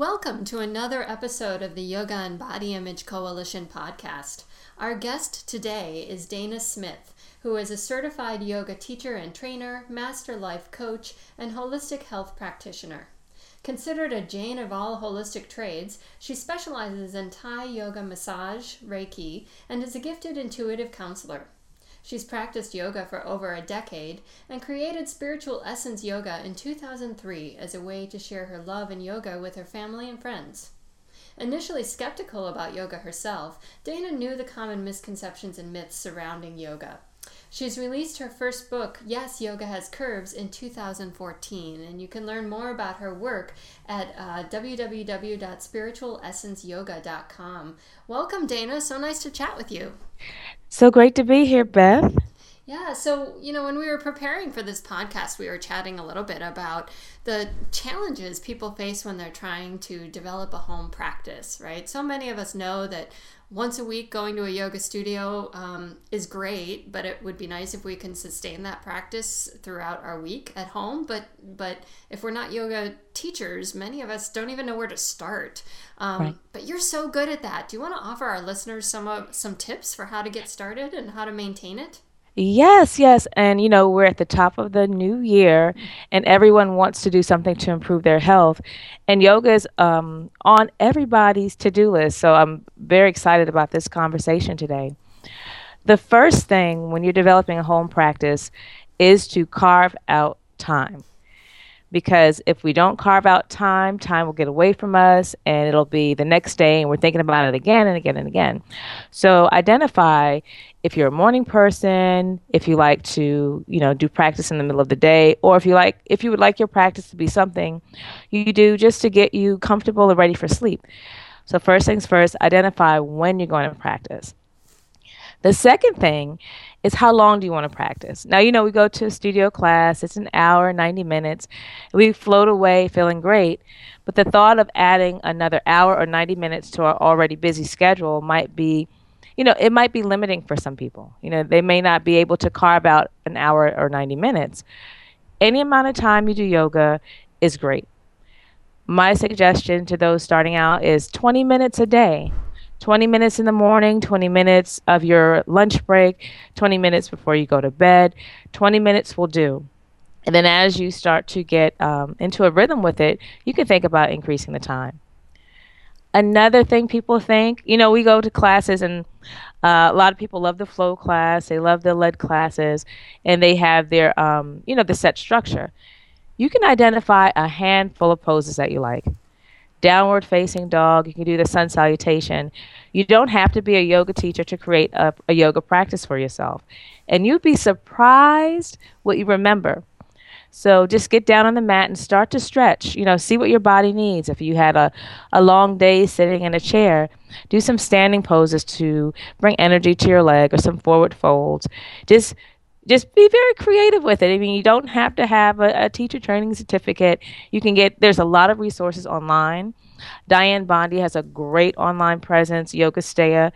Welcome to another episode of the Yoga and Body Image Coalition podcast. Our guest today is Dana Smith, who is a certified yoga teacher and trainer, master life coach, and holistic health practitioner. Considered a Jane of all holistic trades, she specializes in Thai yoga massage, Reiki, and is a gifted intuitive counselor. She's practiced yoga for over a decade and created Spiritual Essence Yoga in 2003 as a way to share her love in yoga with her family and friends. Initially skeptical about yoga herself, Dana knew the common misconceptions and myths surrounding yoga. She's released her first book, Yes, Yoga Has Curves, in 2014, and you can learn more about her work at uh, www.spiritualessenceyoga.com. Welcome, Dana. So nice to chat with you. So great to be here, Beth. Yeah, so, you know, when we were preparing for this podcast, we were chatting a little bit about the challenges people face when they're trying to develop a home practice, right? So many of us know that once a week going to a yoga studio um, is great but it would be nice if we can sustain that practice throughout our week at home but but if we're not yoga teachers many of us don't even know where to start um, right. but you're so good at that do you want to offer our listeners some uh, some tips for how to get started and how to maintain it Yes, yes. And, you know, we're at the top of the new year and everyone wants to do something to improve their health. And yoga is um, on everybody's to do list. So I'm very excited about this conversation today. The first thing when you're developing a home practice is to carve out time because if we don't carve out time, time will get away from us and it'll be the next day and we're thinking about it again and again and again. So identify if you're a morning person, if you like to, you know, do practice in the middle of the day, or if you like if you would like your practice to be something you do just to get you comfortable and ready for sleep. So first things first, identify when you're going to practice. The second thing is how long do you want to practice? Now, you know, we go to a studio class, it's an hour, 90 minutes. We float away feeling great, but the thought of adding another hour or 90 minutes to our already busy schedule might be, you know, it might be limiting for some people. You know, they may not be able to carve out an hour or 90 minutes. Any amount of time you do yoga is great. My suggestion to those starting out is 20 minutes a day 20 minutes in the morning, 20 minutes of your lunch break, 20 minutes before you go to bed. 20 minutes will do. And then as you start to get um, into a rhythm with it, you can think about increasing the time. Another thing people think, you know, we go to classes and uh, a lot of people love the flow class, they love the lead classes, and they have their, um, you know, the set structure. You can identify a handful of poses that you like downward facing dog. You can do the sun salutation. You don't have to be a yoga teacher to create a, a yoga practice for yourself. And you'd be surprised what you remember. So just get down on the mat and start to stretch. You know, see what your body needs. If you had a, a long day sitting in a chair, do some standing poses to bring energy to your leg or some forward folds. Just just be very creative with it. I mean, you don't have to have a, a, teacher training certificate. You can get, there's a lot of resources online. Dianne Bondy has a great online presence, Yogasteya.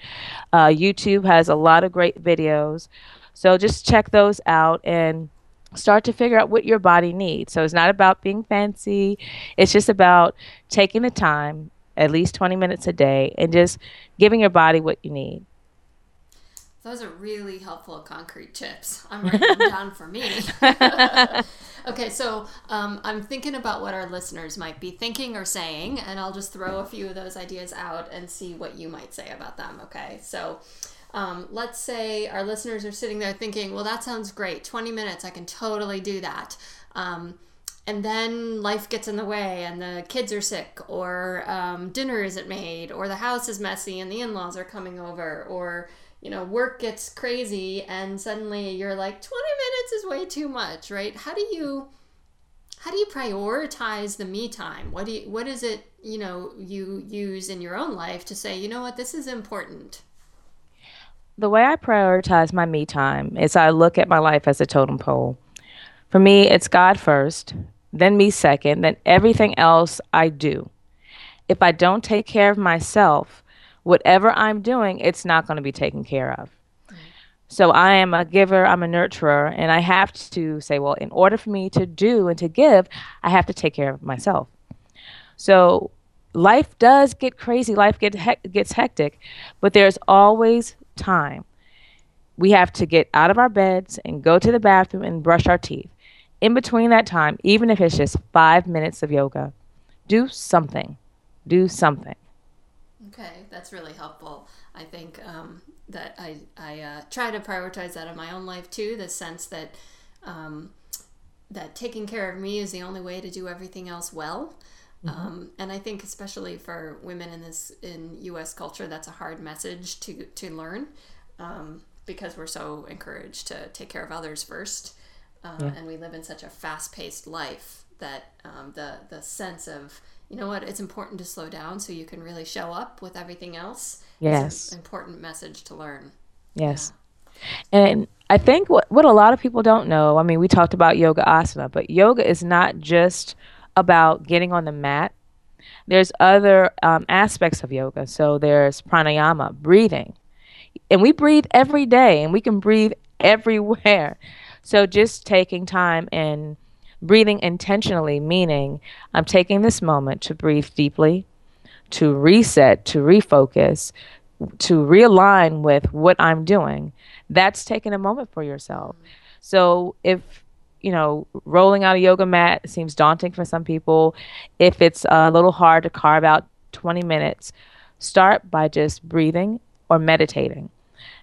Uh, YouTube has a lot of great videos. So just check those out and start to figure out what your body needs. So it's not about being fancy, it's just about taking the time, at least 20 minutes a day, and just giving your body what you need. Those are really helpful concrete tips. I'm writing them down for me. okay, so um, I'm thinking about what our listeners might be thinking or saying, and I'll just throw a few of those ideas out and see what you might say about them. Okay, so um, let's say our listeners are sitting there thinking, well, that sounds great. 20 minutes, I can totally do that. Um, and then life gets in the way and the kids are sick or um, dinner isn't made or the house is messy and the in-laws are coming over or you know, work gets crazy and suddenly you're like 20 minutes is way too much, right? How do you how do you prioritize the me time? What do you, what is it, you know, you use in your own life to say, you know what, this is important? The way I prioritize my me time is I look at my life as a totem pole. For me, it's God first, then me second, then everything else I do. If I don't take care of myself, whatever I'm doing, it's not going to be taken care of. So I am a giver, I'm a nurturer, and I have to say, well, in order for me to do and to give, I have to take care of myself. So life does get crazy, life get hec- gets hectic, but there's always time. We have to get out of our beds and go to the bathroom and brush our teeth. In between that time, even if it's just five minutes of yoga, do something. Do something. Okay, that's really helpful. I think um, that I, I uh, try to prioritize that in my own life too the sense that um, that taking care of me is the only way to do everything else well. Mm-hmm. Um, and I think especially for women in this in U.S. culture, that's a hard message to to learn um, because we're so encouraged to take care of others first, uh, yeah. and we live in such a fast paced life that um, the the sense of you know what it's important to slow down so you can really show up with everything else. Yes, important message to learn. Yes, yeah. and I think what what a lot of people don't know. I mean, we talked about yoga asana, but yoga is not just about getting on the mat. There's other um, aspects of yoga. So there's pranayama, breathing. And we breathe every day and we can breathe everywhere. So just taking time and breathing intentionally, meaning I'm taking this moment to breathe deeply, to reset, to refocus, to realign with what I'm doing. That's taking a moment for yourself. So if you know, rolling out a yoga mat seems daunting for some people. If it's a little hard to carve out 20 minutes, start by just breathing or meditating.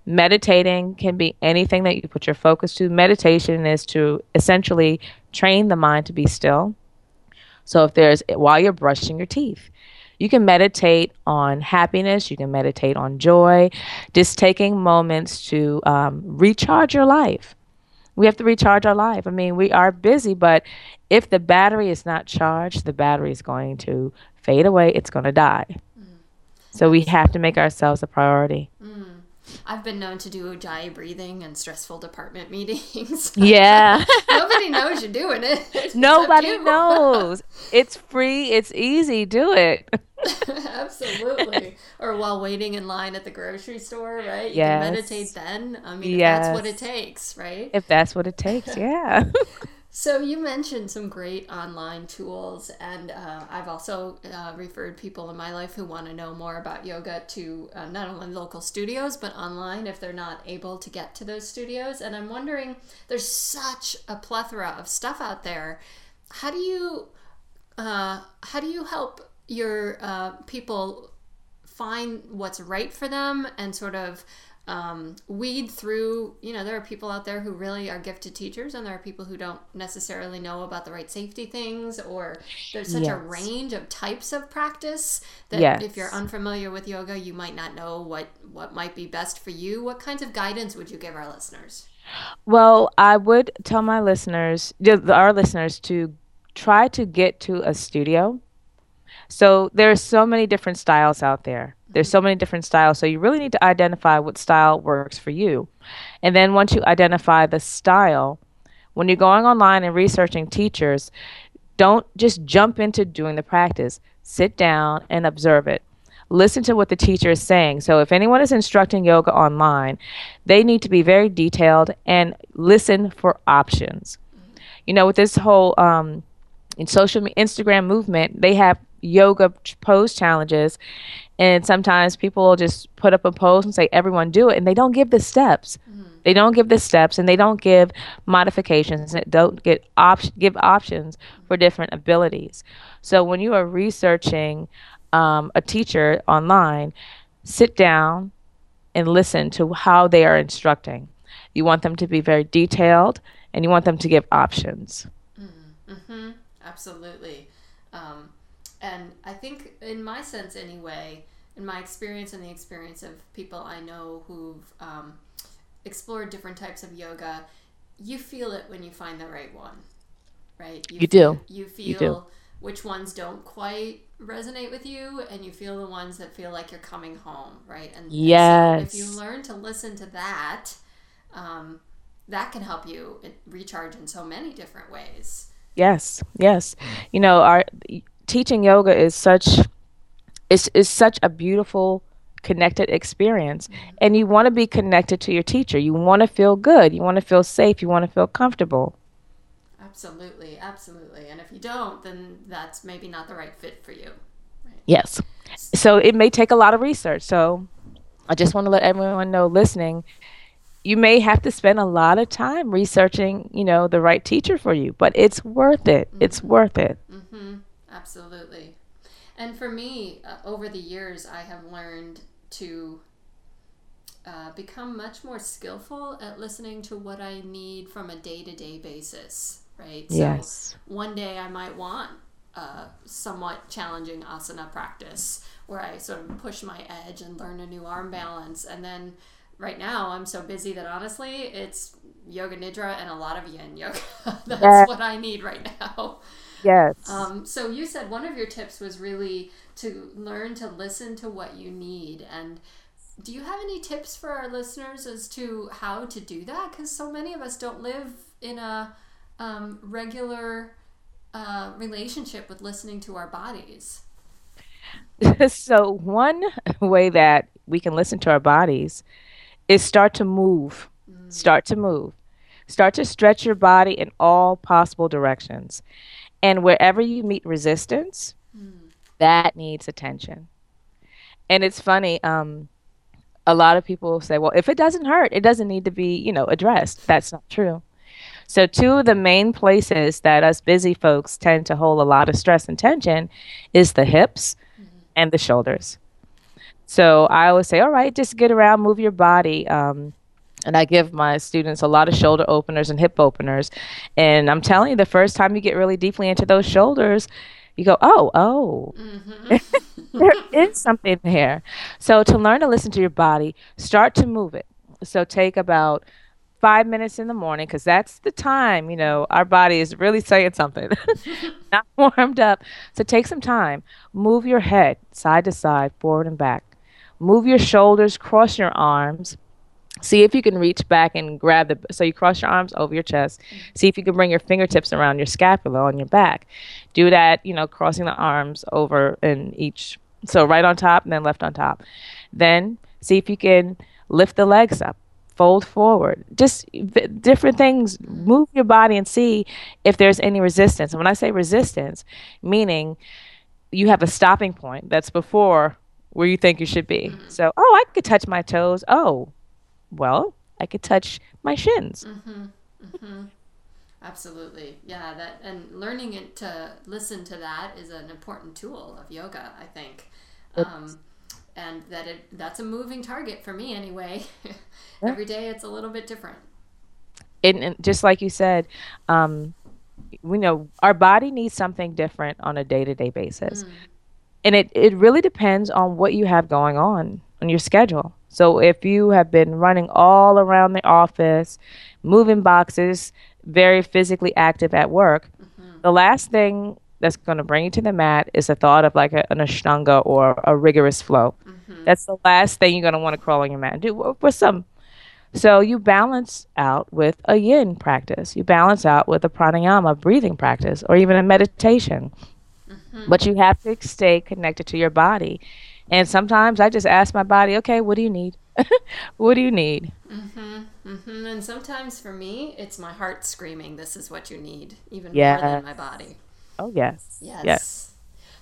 Meditating can be anything that you put your focus to. Meditation is to essentially train the mind to be still. So if there's while you're brushing your teeth, you can meditate on happiness, you can meditate on joy, just taking moments to um, recharge your life we have to recharge our life. I mean, we are busy, but if the battery is not charged, the battery is going to fade away. It's going to die. Mm. So we have to make ourselves a priority. Mm. I've been known to do ujjayi breathing and stressful department meetings. Yeah. Nobody knows you're doing it. Nobody knows. It's free. It's easy. Do it. Absolutely. or while waiting in line at the grocery store, right? You yes. can meditate then. I mean, yes. that's what it takes, right? If that's what it takes, yeah. So you mentioned some great online tools, and uh, I've also uh, referred people in my life who want to know more about yoga to uh, not only local studios but online if they're not able to get to those studios. And I'm wondering, there's such a plethora of stuff out there. How do you uh, how do you help your uh, people find what's right for them and sort of um, weed through you know there are people out there who really are gifted teachers and there are people who don't necessarily know about the right safety things or there's such yes. a range of types of practice that yes. if you're unfamiliar with yoga you might not know what what might be best for you what kinds of guidance would you give our listeners well i would tell my listeners our listeners to try to get to a studio so there's so many different styles out there. There's so many different styles. So you really need to identify what style works for you. And then once you identify the style, when you're going online and researching teachers, don't just jump into doing the practice. Sit down and observe it. Listen to what the teacher is saying. So if anyone is instructing yoga online, they need to be very detailed and listen for options. You know, with this whole um, in social Instagram movement, they have yoga pose challenges and sometimes people will just put up a pose and say everyone do it and they don't give the steps mm-hmm. they don't give the steps and they don't give modifications and don't get op- give options for different abilities so when you are researching um, a teacher online sit down and listen to how they are instructing you want them to be very detailed and you want them to give options mm-hmm. Mm-hmm. absolutely um, and I think, in my sense anyway, in my experience and the experience of people I know who've um, explored different types of yoga, you feel it when you find the right one, right? You, you feel, do. You feel you do. which ones don't quite resonate with you, and you feel the ones that feel like you're coming home, right? And, yes. And so if you learn to listen to that, um, that can help you recharge in so many different ways. Yes, yes. You know, our teaching yoga is such is is such a beautiful connected experience and you want to be connected to your teacher you want to feel good you want to feel safe you want to feel comfortable absolutely absolutely and if you don't then that's maybe not the right fit for you Yes. So it may take a lot of research. So I just want to let everyone know listening, you may have to spend a lot of time researching, you know, the right teacher for you, but it's worth it. Mm-hmm. It's worth it. Mm-hmm. Absolutely. And for me, uh, over the years, I have learned to uh, become much more skillful at listening to what I need from a day to day basis, right? Yes. So one day I might want a somewhat challenging asana practice where I sort of push my edge and learn a new arm balance. And then right now I'm so busy that honestly it's yoga nidra and a lot of yin yoga. That's yes. what I need right now. Yes. Um, so you said one of your tips was really to learn to listen to what you need. And do you have any tips for our listeners as to how to do that? Because so many of us don't live in a um, regular uh, relationship with listening to our bodies. so one way that we can listen to our bodies is start to move. Mm. Start to move. Start to stretch your body in all possible directions. And wherever you meet resistance, mm. that needs attention. And it's funny, um, a lot of people say, well, if it doesn't hurt, it doesn't need to be, you know, addressed. That's not true. So, two of the main places that us busy folks tend to hold a lot of stress and tension is the hips mm-hmm. and the shoulders. So, I always say, all right, just get around, move your body. Um, and I give my students a lot of shoulder openers and hip openers. And I'm telling you, the first time you get really deeply into those shoulders, you go, oh, oh, mm-hmm. there is something there. So to learn to listen to your body, start to move it. So take about five minutes in the morning because that's the time, you know, our body is really saying something, not warmed up. So take some time, move your head side to side, forward and back. Move your shoulders, cross your arms, See if you can reach back and grab the. So you cross your arms over your chest. See if you can bring your fingertips around your scapula on your back. Do that, you know, crossing the arms over in each. So right on top and then left on top. Then see if you can lift the legs up, fold forward. Just v- different things. Move your body and see if there's any resistance. And when I say resistance, meaning you have a stopping point that's before where you think you should be. Mm-hmm. So, oh, I could touch my toes. Oh, well, I could touch my shins. Mm-hmm. Mm-hmm. Absolutely. Yeah, that and learning it to listen to that is an important tool of yoga, I think. Um, and that it that's a moving target for me anyway. Every day it's a little bit different. And, and just like you said, um, we know our body needs something different on a day-to-day basis. Mm. And it, it really depends on what you have going on on your schedule. So if you have been running all around the office, moving boxes, very physically active at work, mm-hmm. the last thing that's going to bring you to the mat is the thought of like a, an ashtanga or a rigorous flow. Mm-hmm. That's the last thing you're going to want to crawl on your mat and do for some. So you balance out with a yin practice. You balance out with a pranayama breathing practice or even a meditation. Mm-hmm. But you have to stay connected to your body and sometimes I just ask my body, okay, what do you need? what do you need? Mm-hmm, mm-hmm. And sometimes for me, it's my heart screaming, this is what you need, even yes. more than my body. Oh, yes. Yes. yes.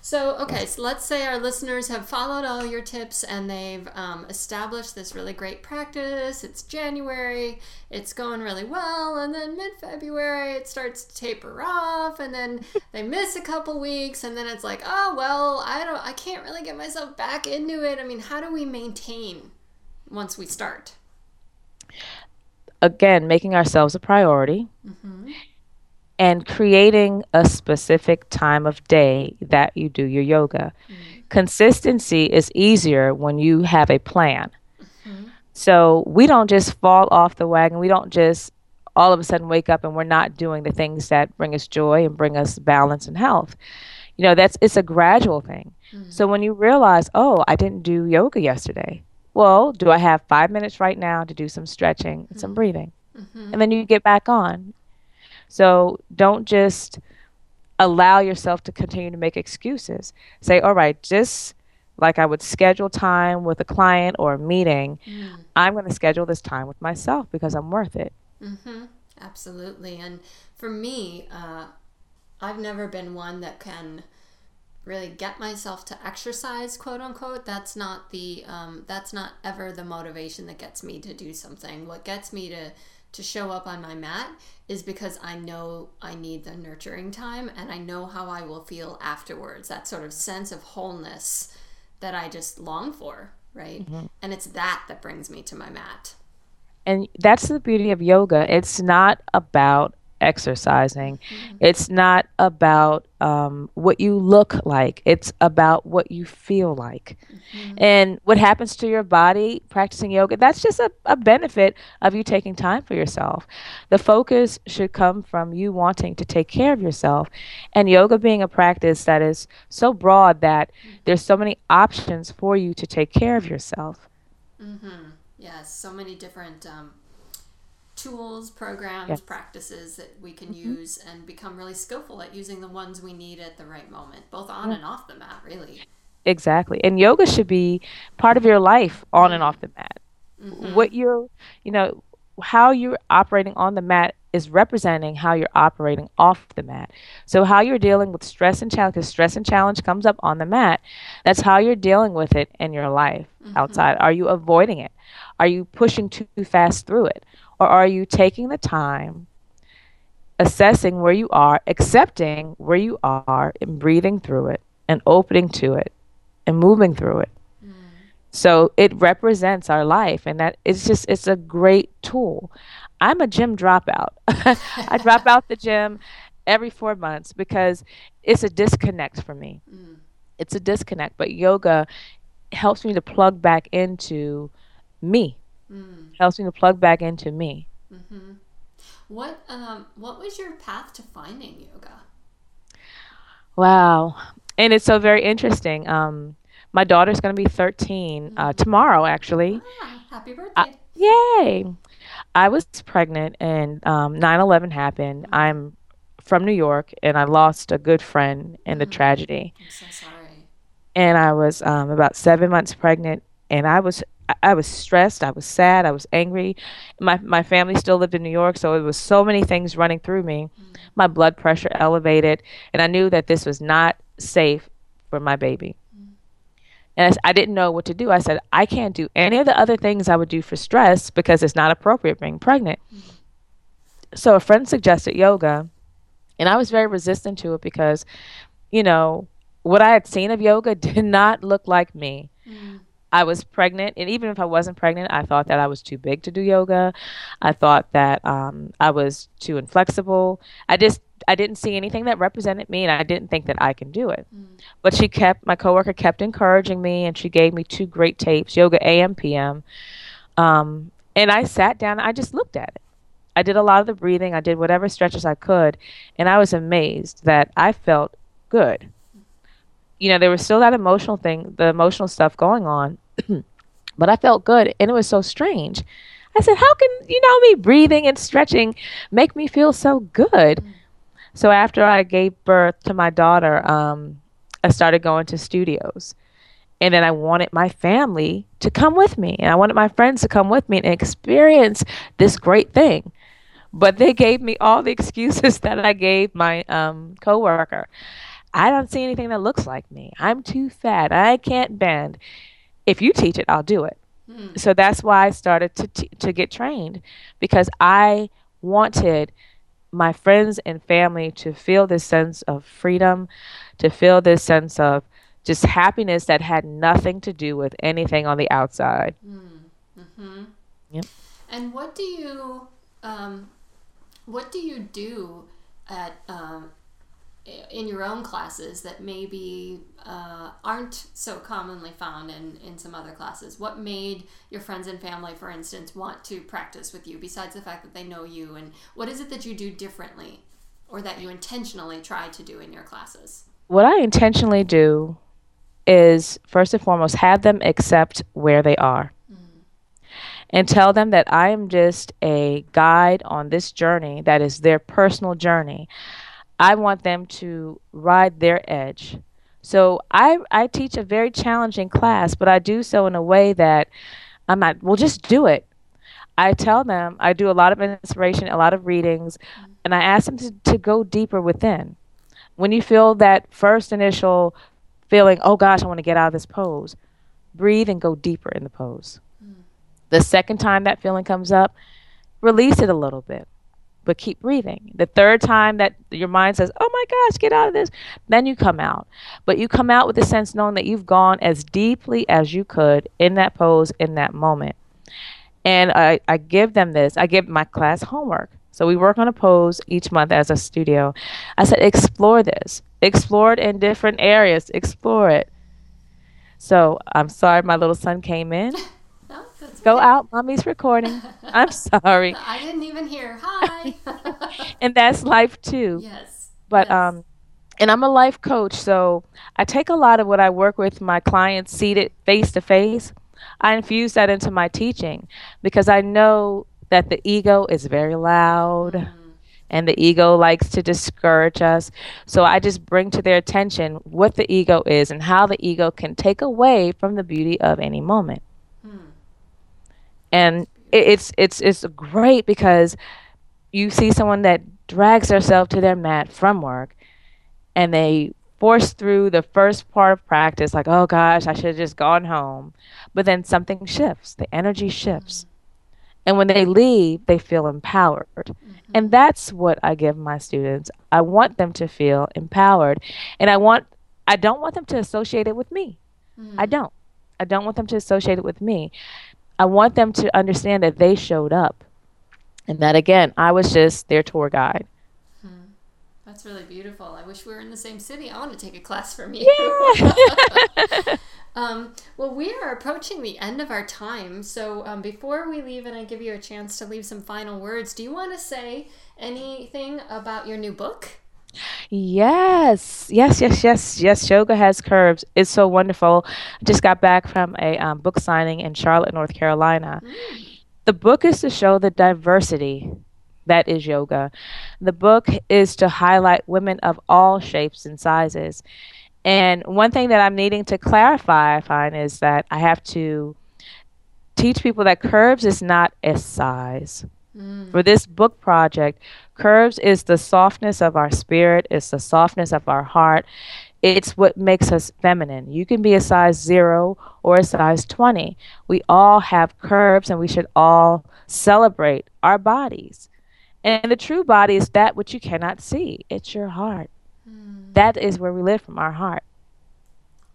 So, okay, so let's say our listeners have followed all your tips and they've um, established this really great practice. It's January, it's going really well, and then mid February it starts to taper off, and then they miss a couple weeks, and then it's like, oh, well, I don't, I can't really get myself back into it. I mean, how do we maintain once we start? Again, making ourselves a priority. Mm-hmm and creating a specific time of day that you do your yoga. Mm-hmm. Consistency is easier when you have a plan. Mm-hmm. So we don't just fall off the wagon. We don't just all of a sudden wake up and we're not doing the things that bring us joy and bring us balance and health. You know, that's it's a gradual thing. Mm-hmm. So when you realize, "Oh, I didn't do yoga yesterday." Well, do I have 5 minutes right now to do some stretching and some mm-hmm. breathing? Mm-hmm. And then you get back on. So don't just allow yourself to continue to make excuses. Say, all right, just like I would schedule time with a client or a meeting, mm. I'm going to schedule this time with myself because I'm worth it. Mm-hmm. Absolutely. And for me, uh, I've never been one that can really get myself to exercise quote unquote that's not the um, that's not ever the motivation that gets me to do something what gets me to to show up on my mat is because i know i need the nurturing time and i know how i will feel afterwards that sort of sense of wholeness that i just long for right? Mm-hmm. and it's that that brings me to my mat. And that's the beauty of yoga. It's not about exercising. Mm-hmm. It's not about um, what you look like, it's about what you feel like. Mm-hmm. And what happens to your body practicing yoga, that's just a, a benefit of you taking time for yourself. The focus should come from you wanting to take care of yourself. And yoga being a practice that is so broad that mm-hmm. there's so many options for you to take care of yourself. Mm-hmm. Yes, so many different um, tools, programs, yes. practices that we can mm-hmm. use and become really skillful at using the ones we need at the right moment, both on and off the mat, really. Exactly. And yoga should be part of your life on and off the mat. Mm-hmm. What you're, you know, how you're operating on the mat is representing how you're operating off the mat. So how you're dealing with stress and challenge, because stress and challenge comes up on the mat. That's how you're dealing with it in your life mm-hmm. outside. Are you avoiding it? Are you pushing too fast through it? Or are you taking the time, assessing where you are, accepting where you are, and breathing through it, and opening to it, and moving through it? Mm. So it represents our life, and that it's just it's a great tool. I'm a gym dropout. I drop out the gym every four months because it's a disconnect for me. Mm. It's a disconnect, but yoga helps me to plug back into me Mm. Helps me to plug back into me. Mm-hmm. What um what was your path to finding yoga? Wow, and it's so very interesting. Um, my daughter's going to be 13 uh, mm-hmm. uh, tomorrow, actually. Ah, happy birthday! Uh, yay! I was pregnant, and um, 9/11 happened. Mm-hmm. I'm from New York, and I lost a good friend in the mm-hmm. tragedy. I'm so sorry. And I was um, about seven months pregnant, and I was I was stressed. I was sad. I was angry. My my family still lived in New York, so it was so many things running through me. Mm. My blood pressure elevated, and I knew that this was not safe for my baby. Mm. And I, I didn't know what to do. I said, I can't do any of the other things I would do for stress because it's not appropriate being pregnant. Mm. So a friend suggested yoga, and I was very resistant to it because, you know, what I had seen of yoga did not look like me. Mm. I was pregnant, and even if I wasn't pregnant, I thought that I was too big to do yoga. I thought that um, I was too inflexible. I just I didn't see anything that represented me, and I didn't think that I can do it. Mm. But she kept my coworker kept encouraging me, and she gave me two great tapes, Yoga AM PM. Um, and I sat down. I just looked at it. I did a lot of the breathing. I did whatever stretches I could, and I was amazed that I felt good you know, there was still that emotional thing, the emotional stuff going on, but I felt good and it was so strange. I said, How can, you know, me breathing and stretching make me feel so good? So after I gave birth to my daughter, um, I started going to studios. And then I wanted my family to come with me. And I wanted my friends to come with me and experience this great thing. But they gave me all the excuses that I gave my um, coworker. I don't see anything that looks like me. I'm too fat. I can't bend. If you teach it, I'll do it. Hmm. So that's why I started to t- to get trained because I wanted my friends and family to feel this sense of freedom, to feel this sense of just happiness that had nothing to do with anything on the outside. Mm. hmm Yep. And what do you um, what do you do at um, in your own classes that maybe uh, aren't so commonly found in, in some other classes? What made your friends and family, for instance, want to practice with you besides the fact that they know you? And what is it that you do differently or that you intentionally try to do in your classes? What I intentionally do is, first and foremost, have them accept where they are. Mm. And tell them that I am just a guide on this journey that is their personal journey. I want them to ride their edge. So I, I teach a very challenging class, but I do so in a way that I'm not, well, just do it. I tell them, I do a lot of inspiration, a lot of readings, and I ask them to, to go deeper within. When you feel that first initial feeling, oh gosh, I want to get out of this pose, breathe and go deeper in the pose. Mm. The second time that feeling comes up, release it a little bit, but keep breathing. The third time that your mind says, oh my gosh, get out of this, then you come out. But you come out with the sense knowing that you've gone as deeply as you could in that pose, in that moment. And I, I give them this, I give my class homework. So we work on a pose each month as a studio. I said, explore this, explore it in different areas, explore it. So I'm sorry my little son came in. no, Go okay. out, mommy's recording. I'm sorry. I didn't even hear. Hi. and that's life too. Yes. But yes. um and I'm a life coach, so I take a lot of what I work with my clients seated face to face. I infuse that into my teaching because I know that the ego is very loud mm-hmm. and the ego likes to discourage us. So I just bring to their attention what the ego is and how the ego can take away from the beauty of any moment. And it's it's it's great because you see someone that drags themselves to their mat from work and they force through the first part of practice like oh gosh i should have just gone home but then something shifts the energy shifts and when they leave, they feel empowered. Mm-hmm. And that's what I give my students. I want them to feel empowered. And I want I don't want them to associate it with me. Mm-hmm. I don't. I don't want them to associate it with me. I want them to understand that they showed up. And that again, I was just their tour guide. Hmm. That's really beautiful. I wish we were in the same city. I want to take a class from you. Yeah. Um, well, we are approaching the end of our time. So um, before we leave and I give you a chance to leave some final words, do you want to say anything about your new book? Yes, yes, yes, yes, yes. Yoga has curves. It's so wonderful. I just got back from a um, book signing in Charlotte, North Carolina. Mm. The book is to show the diversity that is yoga. The book is to highlight women of all shapes and sizes. And one thing that I'm needing to clarify, I find, is that I have to teach people that curves is not a size. Mm. For this book project, curves is the softness of our spirit, it's the softness of our heart. It's what makes us feminine. You can be a size zero or a size 20. We all have curves and we should all celebrate our bodies. And the true body is that which you cannot see, it's your heart. Mm. That is where we live from our heart.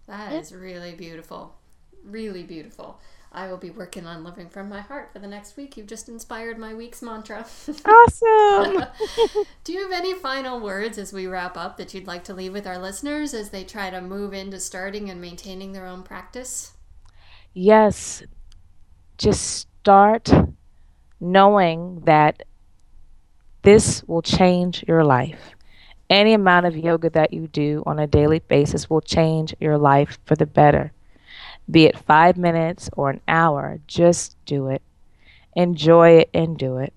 That is really beautiful. Really beautiful. I will be working on living from my heart for the next week. You've just inspired my week's mantra. Awesome. Do you have any final words as we wrap up that you'd like to leave with our listeners as they try to move into starting and maintaining their own practice? Yes. Just start knowing that this will change your life. Any amount of yoga that you do on a daily basis will change your life for the better. Be it five minutes or an hour, just do it. Enjoy it and do it.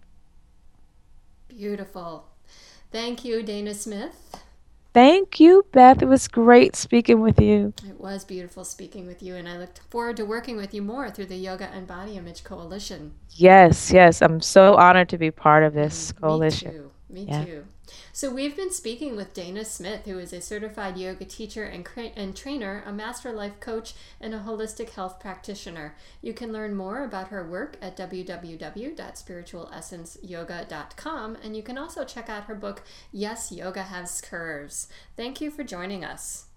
Beautiful. Thank you, Dana Smith. Thank you, Beth. It was great speaking with you. It was beautiful speaking with you, and I look forward to working with you more through the Yoga and Body Image Coalition. Yes, yes. I'm so honored to be part of this mm, coalition. Me too. Me yeah. too. So, we've been speaking with Dana Smith, who is a certified yoga teacher and, cra- and trainer, a master life coach, and a holistic health practitioner. You can learn more about her work at www.spiritualessenceyoga.com, and you can also check out her book, Yes, Yoga Has Curves. Thank you for joining us.